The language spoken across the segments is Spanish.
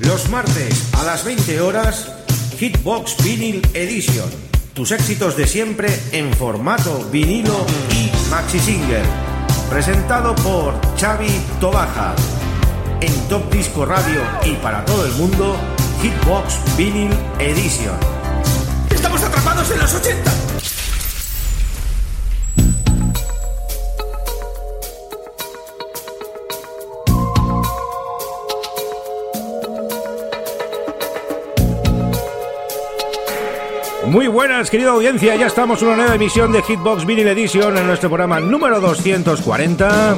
Los martes a las 20 horas, Hitbox Vinyl Edition. Tus éxitos de siempre en formato vinilo y maxi single. Presentado por Xavi Tobaja. En Top Disco Radio y para todo el mundo, Hitbox Vinyl Edition. ¡Estamos atrapados en los 80! Muy buenas, querida audiencia. Ya estamos en una nueva emisión de Hitbox Vinyl Edition en nuestro programa número 240.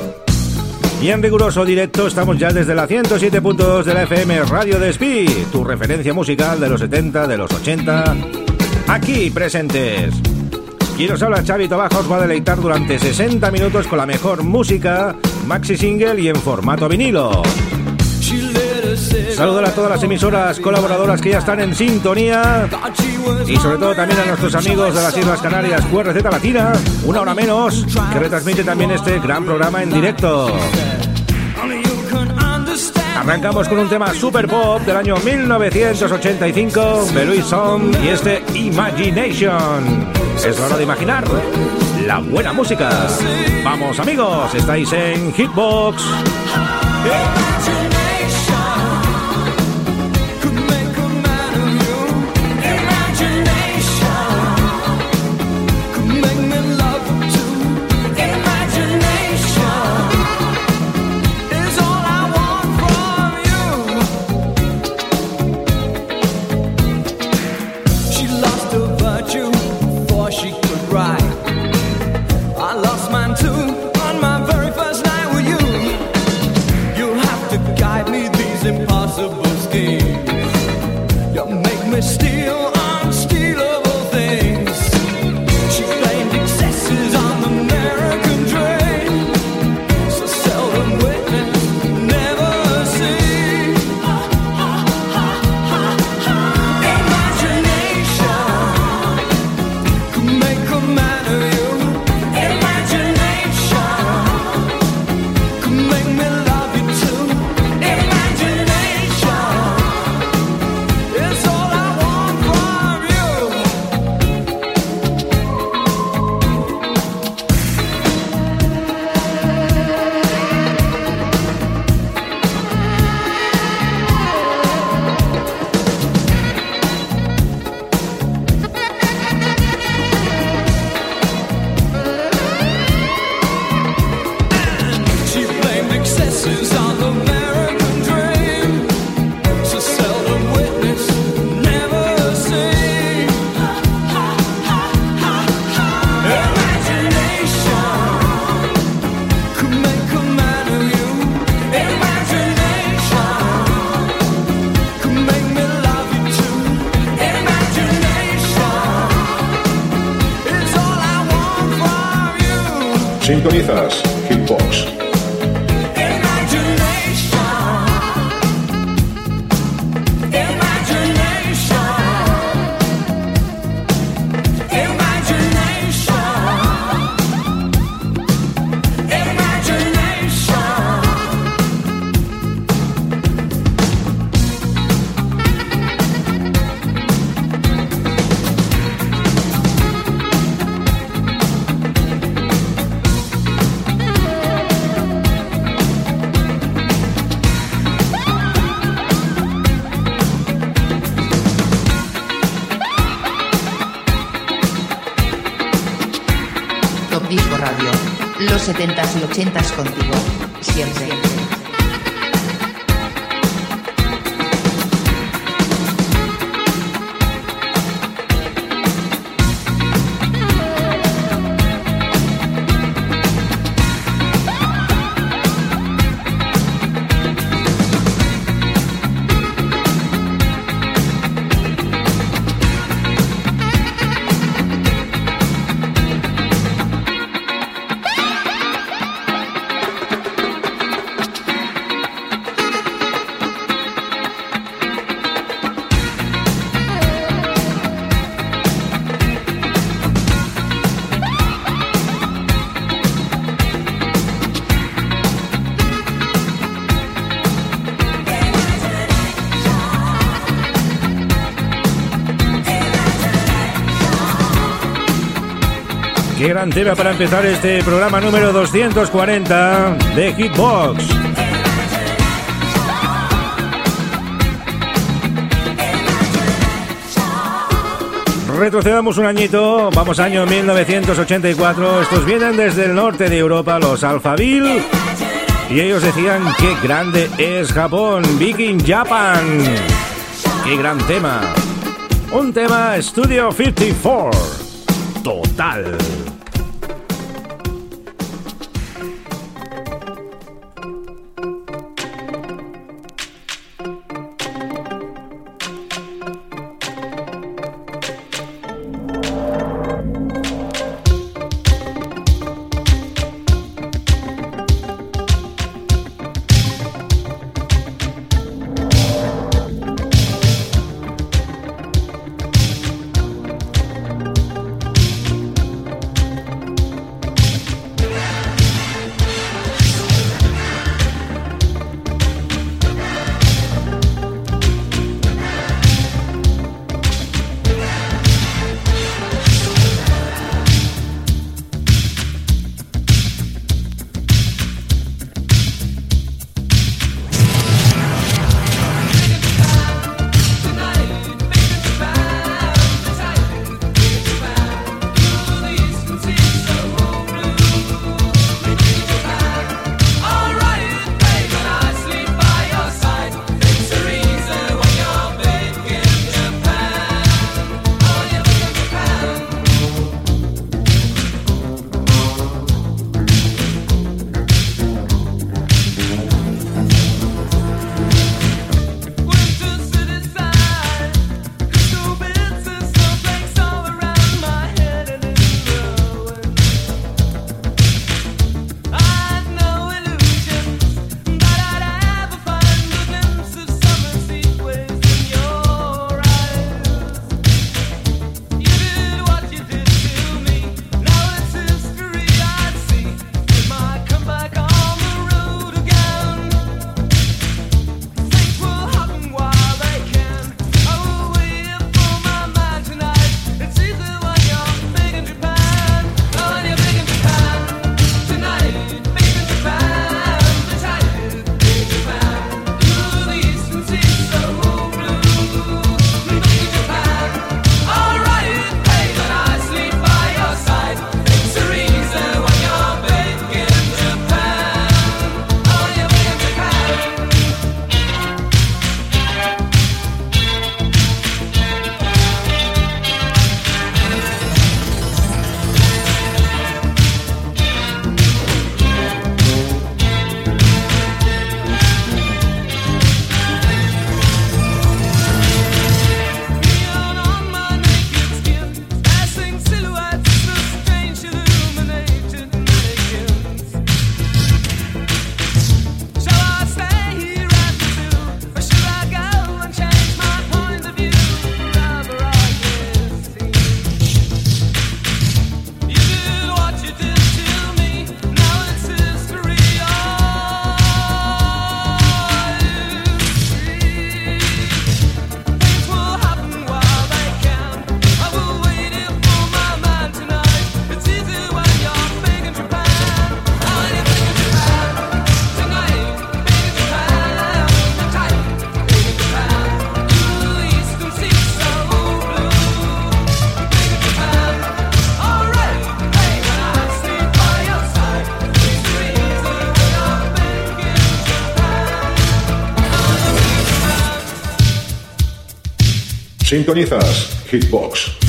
Y en riguroso directo estamos ya desde la 107.2 de la FM Radio de Speed, tu referencia musical de los 70, de los 80. Aquí presentes. Quien os habla Xavi Tobaja os va a deleitar durante 60 minutos con la mejor música, maxi single y en formato vinilo. Saludar a todas las emisoras colaboradoras que ya están en sintonía y sobre todo también a nuestros amigos de las Islas Canarias, QRZ Latina, una hora menos, que retransmite también este gran programa en directo. Arrancamos con un tema super pop del año 1985 de Song y este Imagination. Es hora de imaginar la buena música. Vamos amigos, estáis en Hitbox. man too. 70s y 80s contigo, siempre. Gran tema para empezar este programa número 240 de Hitbox. Retrocedamos un añito, vamos año 1984. Estos vienen desde el norte de Europa, los Alphaville. Y ellos decían qué grande es Japón, Viking Japan. Qué gran tema. Un tema Studio 54. Total. Sintonizas Hitbox.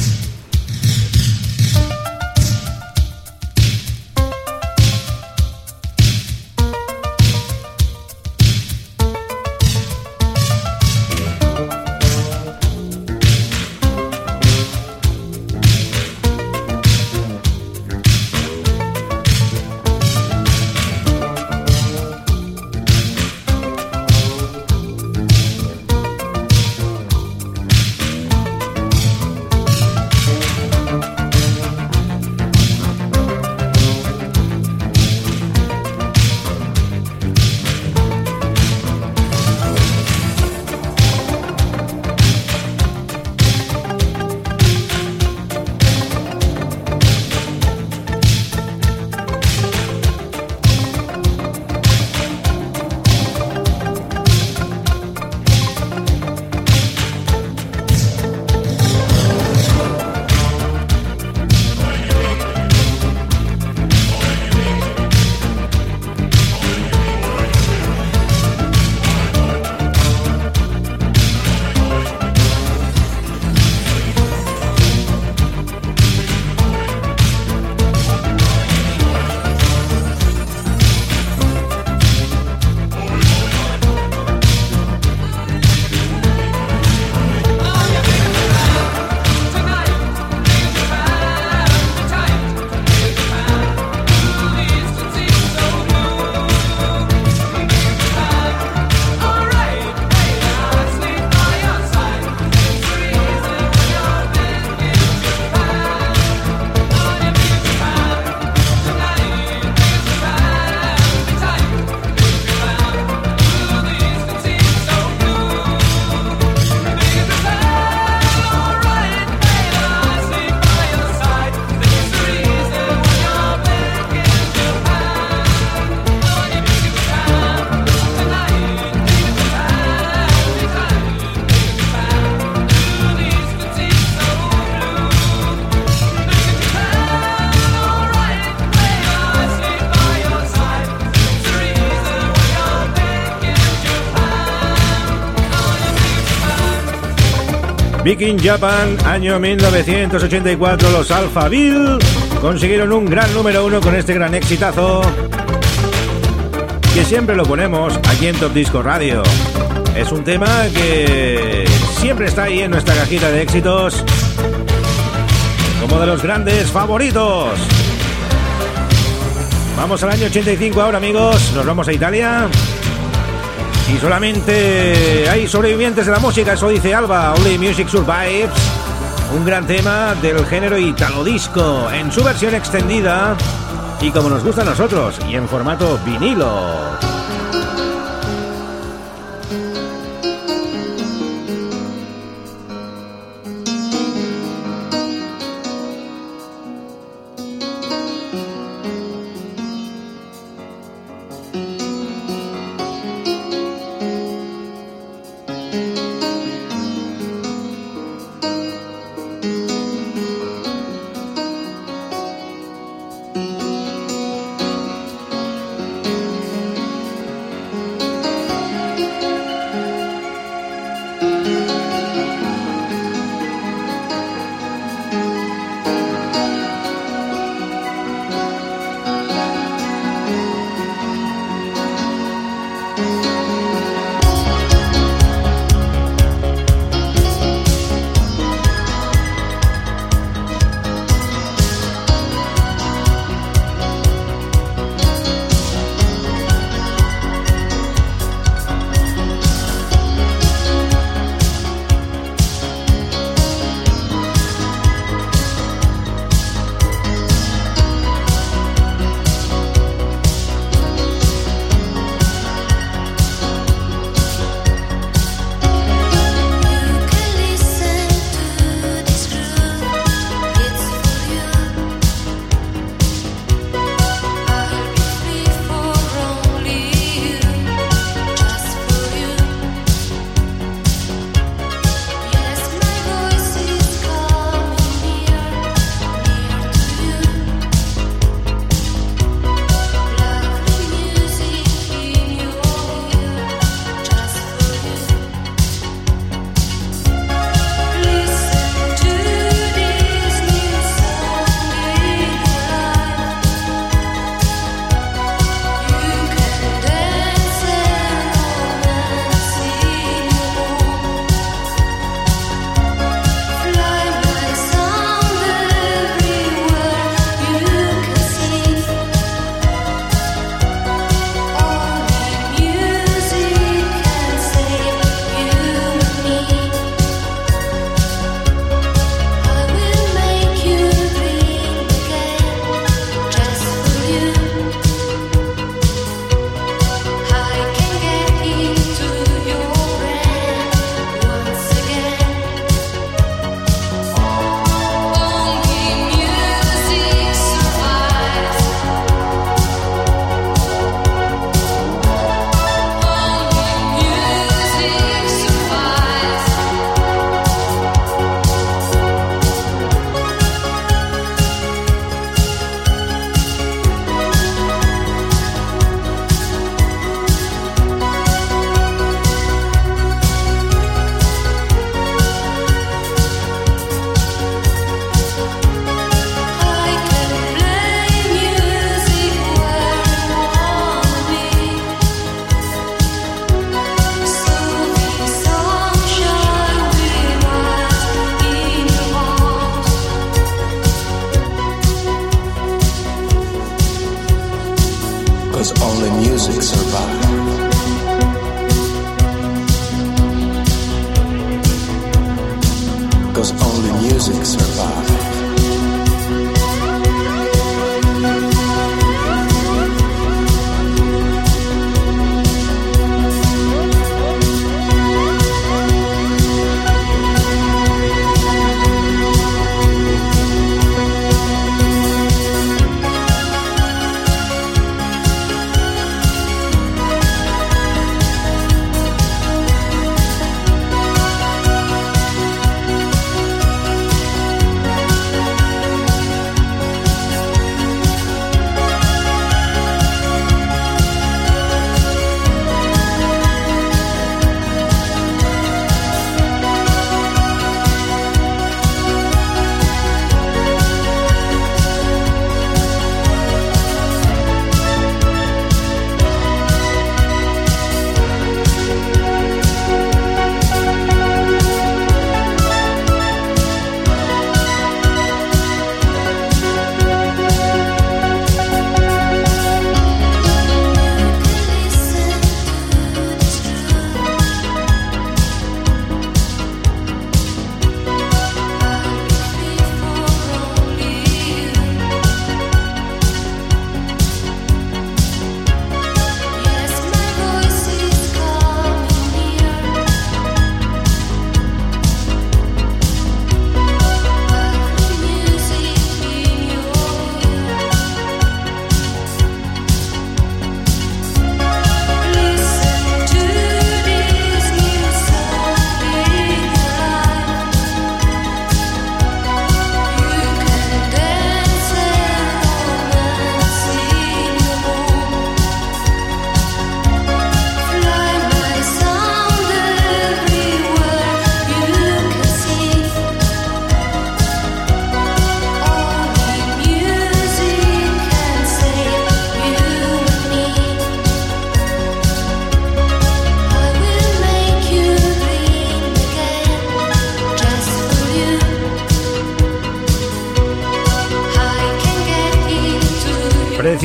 Viking Japan, año 1984, los Alphaville consiguieron un gran número uno con este gran exitazo que siempre lo ponemos aquí en Top Disco Radio. Es un tema que siempre está ahí en nuestra cajita de éxitos como de los grandes favoritos. Vamos al año 85 ahora amigos, nos vamos a Italia. Y solamente hay sobrevivientes de la música, eso dice Alba, Only Music Survives. Un gran tema del género italo disco en su versión extendida y como nos gusta a nosotros y en formato vinilo.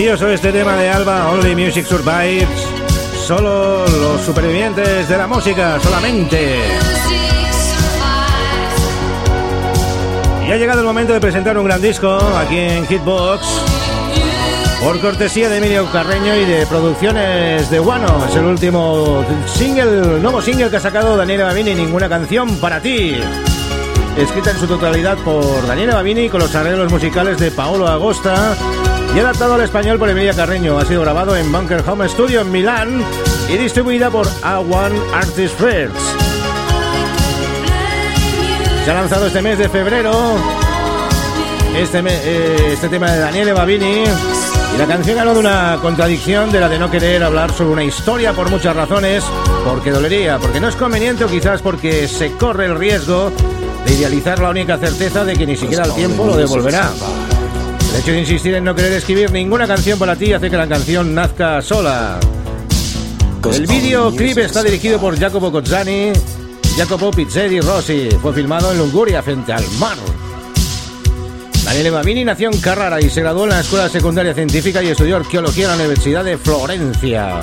Precioso este tema de Alba, Only Music Survives. Solo los supervivientes de la música, solamente. Y ha llegado el momento de presentar un gran disco aquí en Hitbox. Por cortesía de Emilio Carreño y de producciones de Guano. Es el último single, nuevo single que ha sacado Daniela Babini, Ninguna canción para ti. Escrita en su totalidad por Daniela Babini con los arreglos musicales de Paolo Agosta y adaptado al español por Emilia Carreño. Ha sido grabado en Bunker Home Studio en Milán y distribuida por A1 Artist First. Se ha lanzado este mes de febrero este, eh, este tema de Daniele Babini y la canción ganó de una contradicción de la de no querer hablar sobre una historia por muchas razones, porque dolería, porque no es conveniente o quizás porque se corre el riesgo de idealizar la única certeza de que ni siquiera el tiempo lo devolverá. El hecho de insistir en no querer escribir ninguna canción para ti hace que la canción nazca sola. El videoclip está dirigido por Jacopo Cozzani, Jacopo Pizzeri Rossi. Fue filmado en Lunguria, frente al mar. Daniele Babini nació en Carrara y se graduó en la Escuela Secundaria Científica y estudió arqueología en la Universidad de Florencia.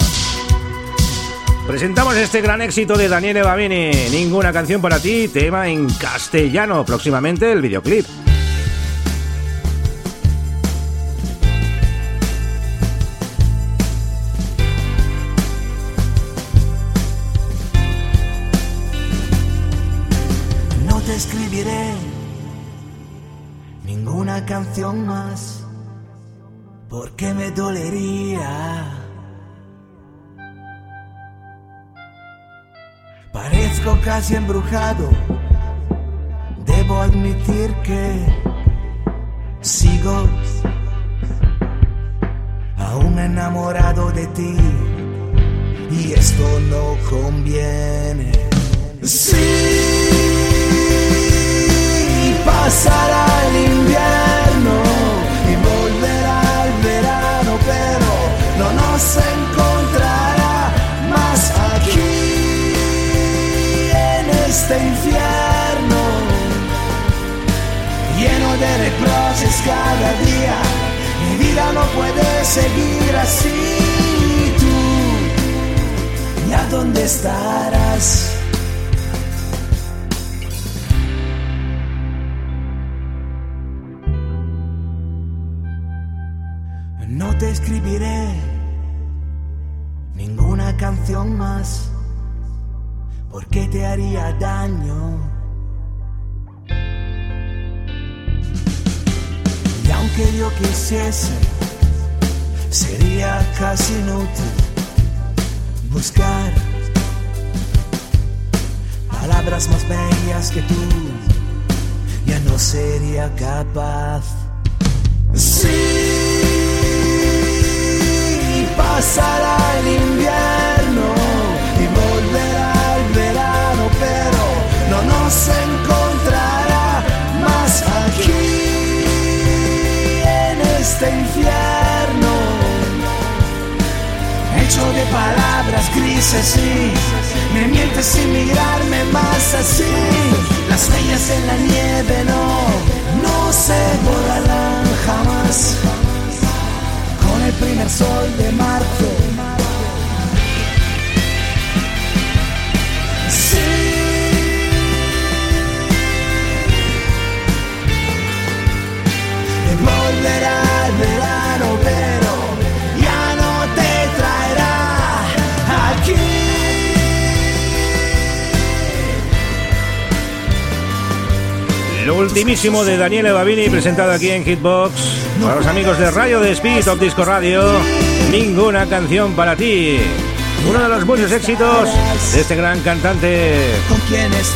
Presentamos este gran éxito de Daniele Babini, Ninguna canción para ti, tema en castellano, próximamente el videoclip. Más, porque me dolería. Parezco casi embrujado, debo admitir que sigo aún enamorado de ti y esto no conviene. Sí, pasará el invierno nos encontrará más aquí en este infierno lleno de reproches cada día. Mi vida no puede seguir así. ¿Tú ya dónde estarás? No te escribiré más porque te haría daño. Y aunque yo quisiese, sería casi inútil buscar palabras más bellas que tú. Ya no sería capaz. Sí, pasará el invierno y volverá el verano, pero no nos encontrará más aquí en este infierno, hecho de palabras grises y me mientes sin mirarme más así. Las huellas en la nieve no, no se borrarán jamás primer sol de marzo. Sí, volverá Lo ultimísimo de Daniele Babini presentado aquí en Hitbox. Para los amigos de Radio de Speed Top Disco Radio, ninguna canción para ti. Uno de los muchos éxitos de este gran cantante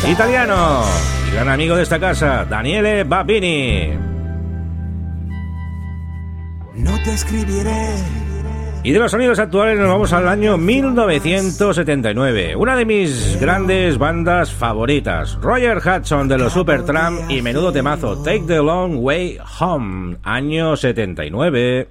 italiano y gran amigo de esta casa, Daniele Babini. No te escribiré. Y de los sonidos actuales nos vamos al año 1979. Una de mis grandes bandas favoritas. Roger Hudson de los Supertramp y menudo temazo Take the Long Way Home. Año 79.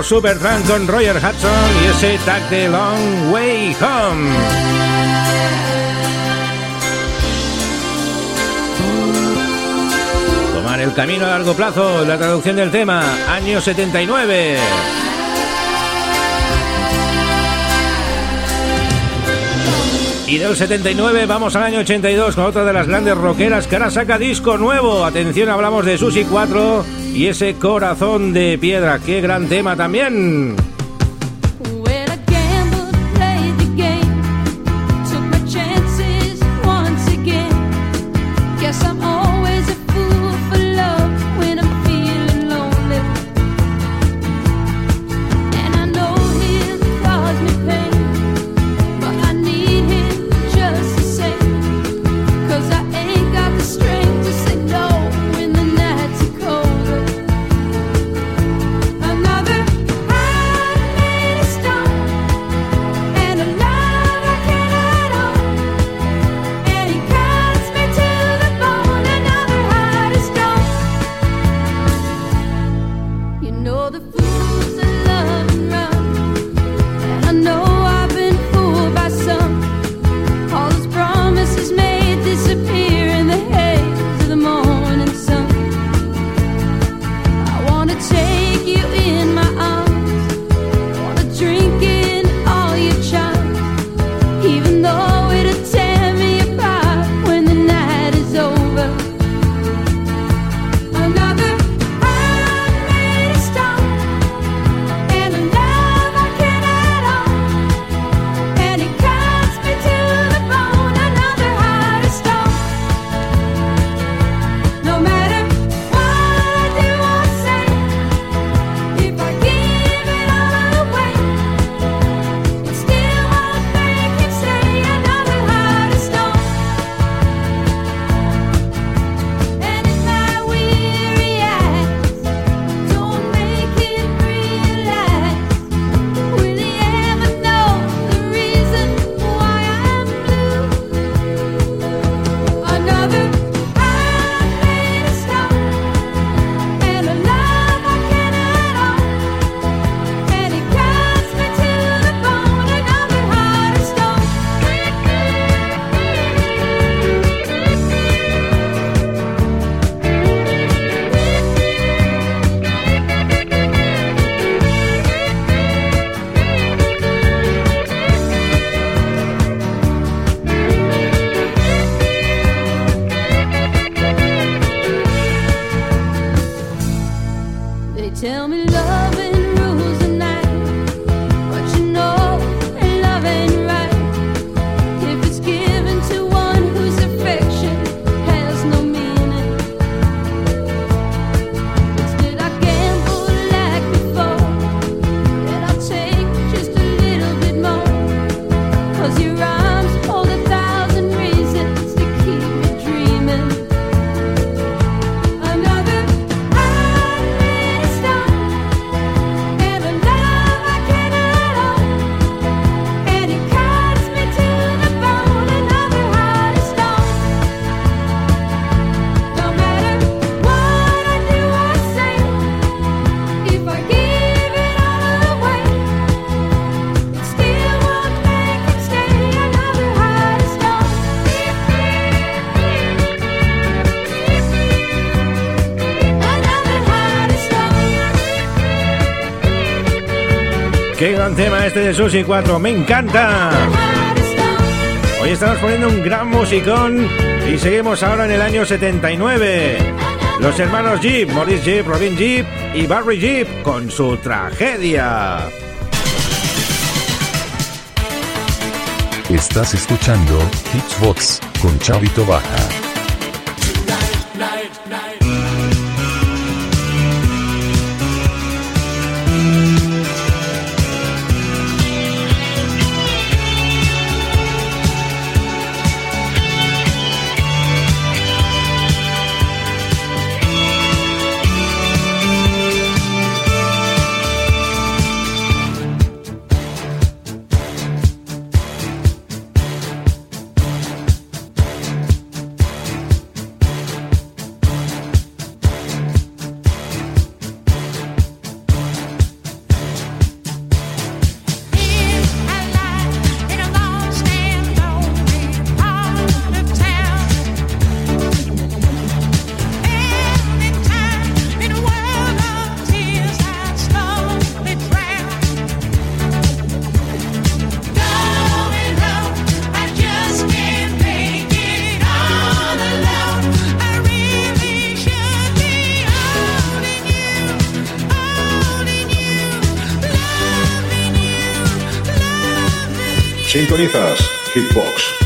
Los Supertramp con Roger Hudson y ese Tag the Long Way Home. Tomar el camino a largo plazo, la traducción del tema, año 79. Y del 79 vamos al año 82 con otra de las grandes rockeras que ahora saca disco nuevo. Atención, hablamos de Susi 4 y ese corazón de piedra. Qué gran tema también. Tema este de Susi 4, me encanta. Hoy estamos poniendo un gran musicón y seguimos ahora en el año 79. Los hermanos Jeep, Maurice Jeep, Robin Jeep y Barry Jeep con su tragedia. Estás escuchando Hitsbox con Chavito Baja. Sintonizas Hitbox.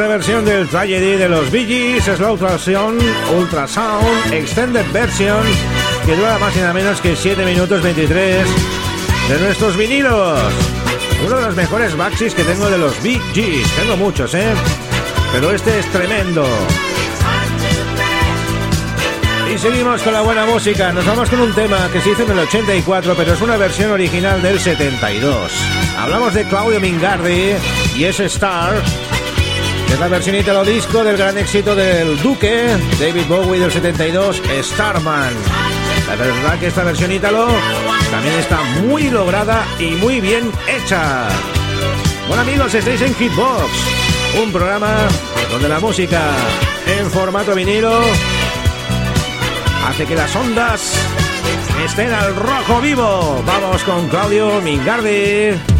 Esta versión del Tragedy de los Bee Gees es la Ultrasound, Ultrasound Extended Version que dura más y nada menos que 7 minutos 23 de nuestros vinilos. Uno de los mejores baxis que tengo de los Bee Gees. Tengo muchos, ¿eh? Pero este es tremendo. Y seguimos con la buena música. Nos vamos con un tema que se hizo en el 84, pero es una versión original del 72. Hablamos de Claudio Mingardi y ese Star, es la versión italo disco del gran éxito del Duque, David Bowie del 72, Starman. La verdad que esta versión ítalo también está muy lograda y muy bien hecha. Bueno amigos, estáis en Hitbox, un programa donde la música en formato vinilo hace que las ondas estén al rojo vivo. Vamos con Claudio Mingardi.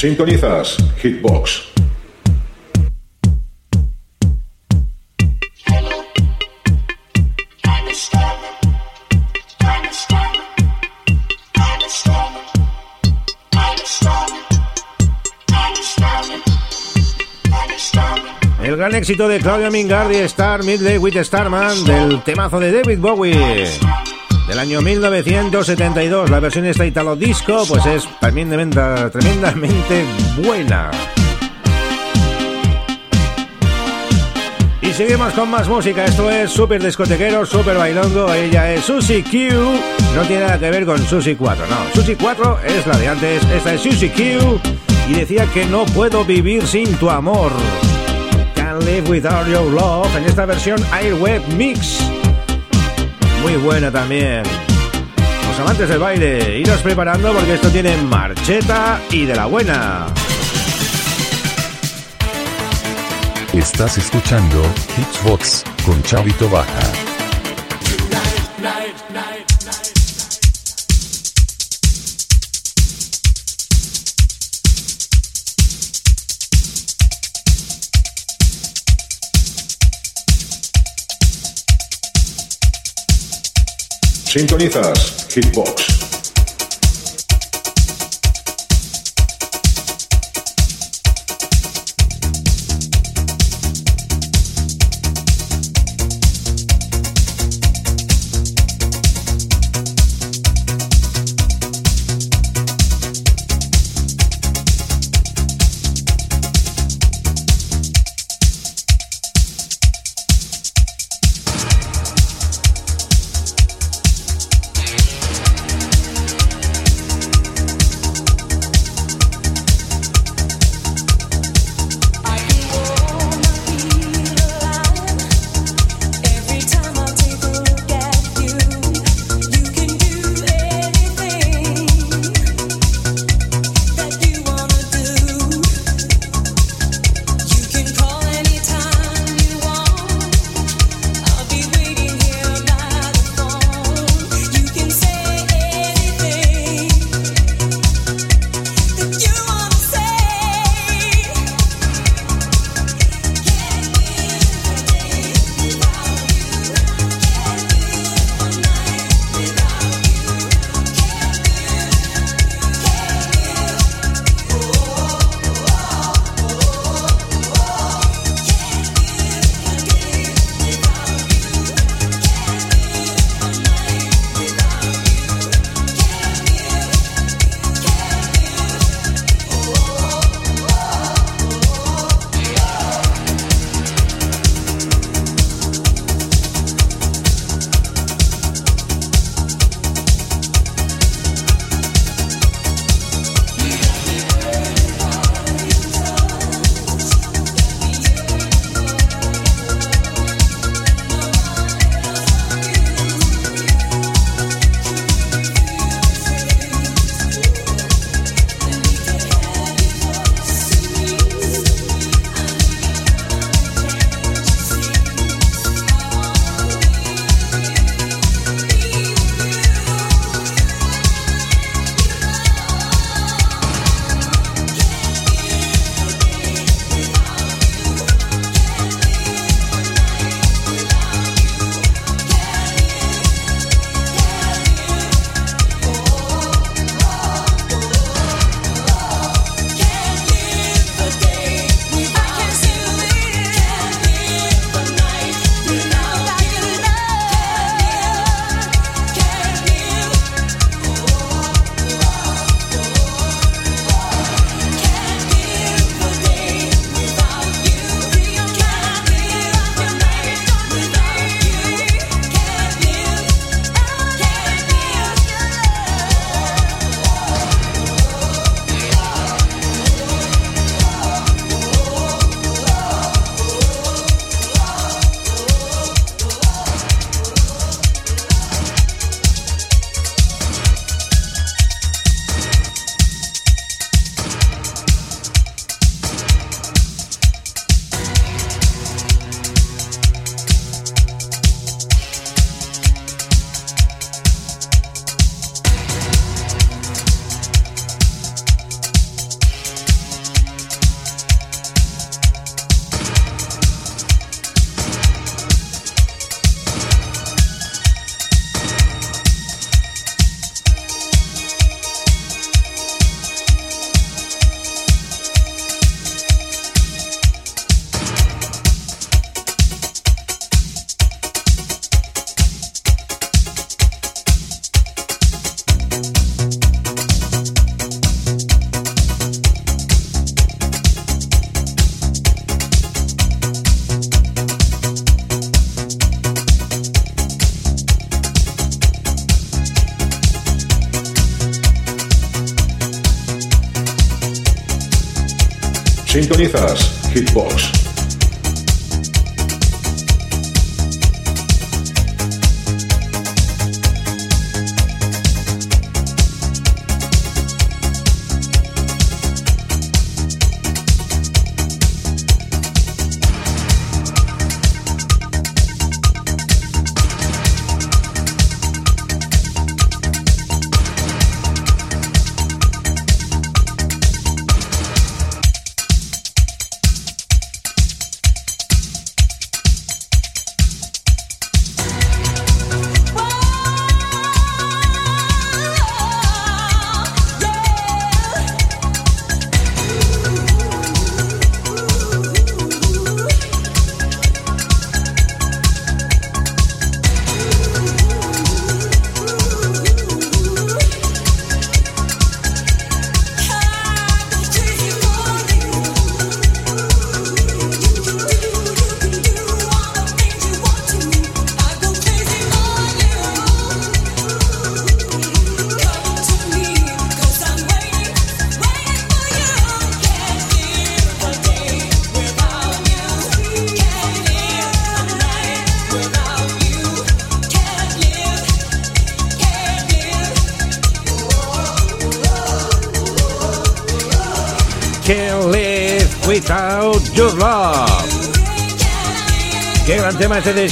Sintonizas Hitbox. El gran éxito de Claudio Mingardi, Star Midley with Starman, del temazo de David Bowie del año 1972. La versión esta italo disco, pues es tremendamente, tremendamente buena. Y seguimos con más música. Esto es súper discotequero, súper bailongo. Ella es Susie Q. No tiene nada que ver con Susie 4, no. Susie 4 es la de antes. Esta es Susie Q. Y decía que no puedo vivir sin tu amor. Can't live without your love. En esta versión Airweb Mix muy buena también. Los amantes del baile, iros preparando porque esto tiene marcheta y de la buena. Estás escuchando Hitchbox con Chavito Baja. Sintonizas Hitbox. Sintonizas Hitbox.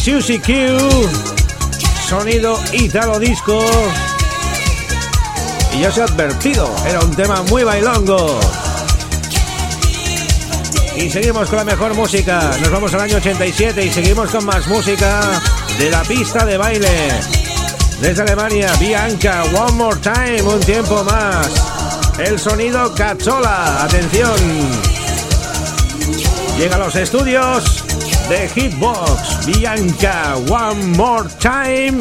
Susie Q. Sonido Italo Disco. Y ya se ha advertido, era un tema muy bailongo. Y seguimos con la mejor música. Nos vamos al año 87 y seguimos con más música de la pista de baile. Desde Alemania, Bianca, One More Time, un tiempo más. El sonido Cachola, atención. Llega a los estudios de Hitbox, Bianca, One More Time.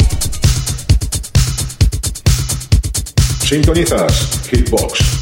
Sintonizas Hitbox.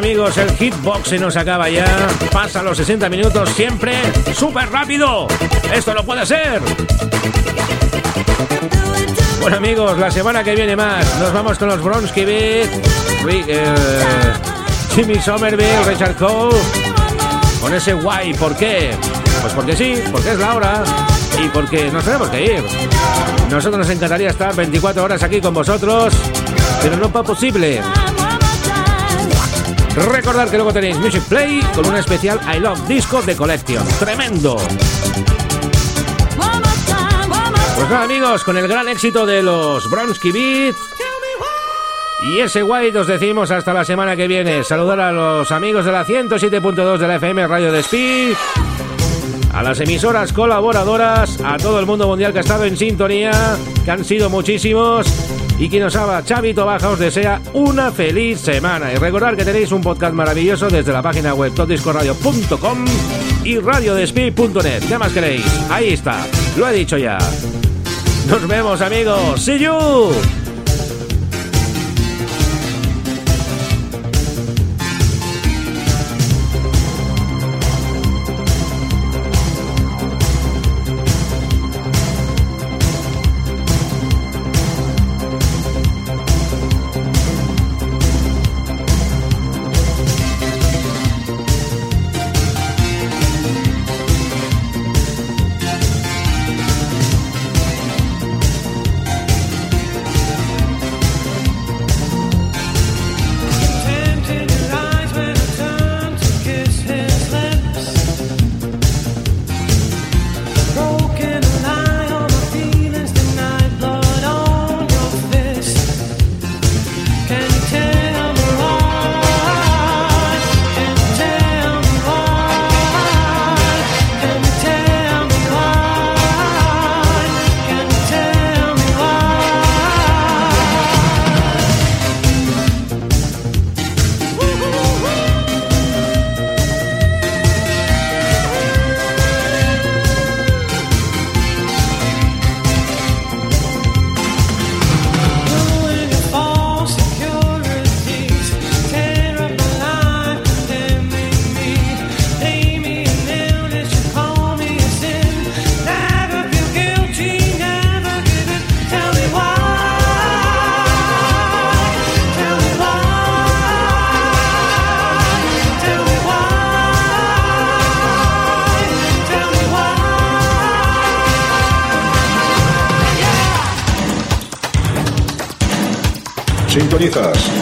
Amigos, el hitbox se nos acaba ya. Pasa los 60 minutos siempre súper rápido. Esto no puede ser. Bueno amigos, la semana que viene más. Nos vamos con los Bronsky Beat, eh, Jimmy Somerville, Richard Cole. Con ese guay, ¿por qué? Pues porque sí, porque es la hora y porque nos tenemos que ir. Nosotros nos encantaría estar 24 horas aquí con vosotros, pero no es posible. Recordad que luego tenéis Music Play con un especial I Love Disco de Collection. ¡Tremendo! Pues nada amigos, con el gran éxito de los Bronsky Beat y ese white os decimos hasta la semana que viene. Saludar a los amigos de la 107.2 de la FM Radio de Speed, a las emisoras colaboradoras, a todo el mundo mundial que ha estado en sintonía, que han sido muchísimos y quien os habla, Chavito Baja, os desea una feliz semana. Y recordad que tenéis un podcast maravilloso desde la página web topdiscoradio.com y radiodespeed.net. ¿Qué más queréis? Ahí está, lo he dicho ya. Nos vemos amigos. See you. Sintonizas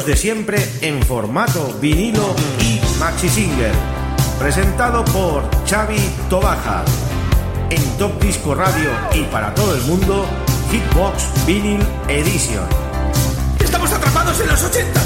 de siempre en formato vinilo y maxi single. Presentado por Xavi Tobaja. En Top Disco Radio y para todo el mundo, Hitbox Vinyl Edition. ¡Estamos atrapados en los 80!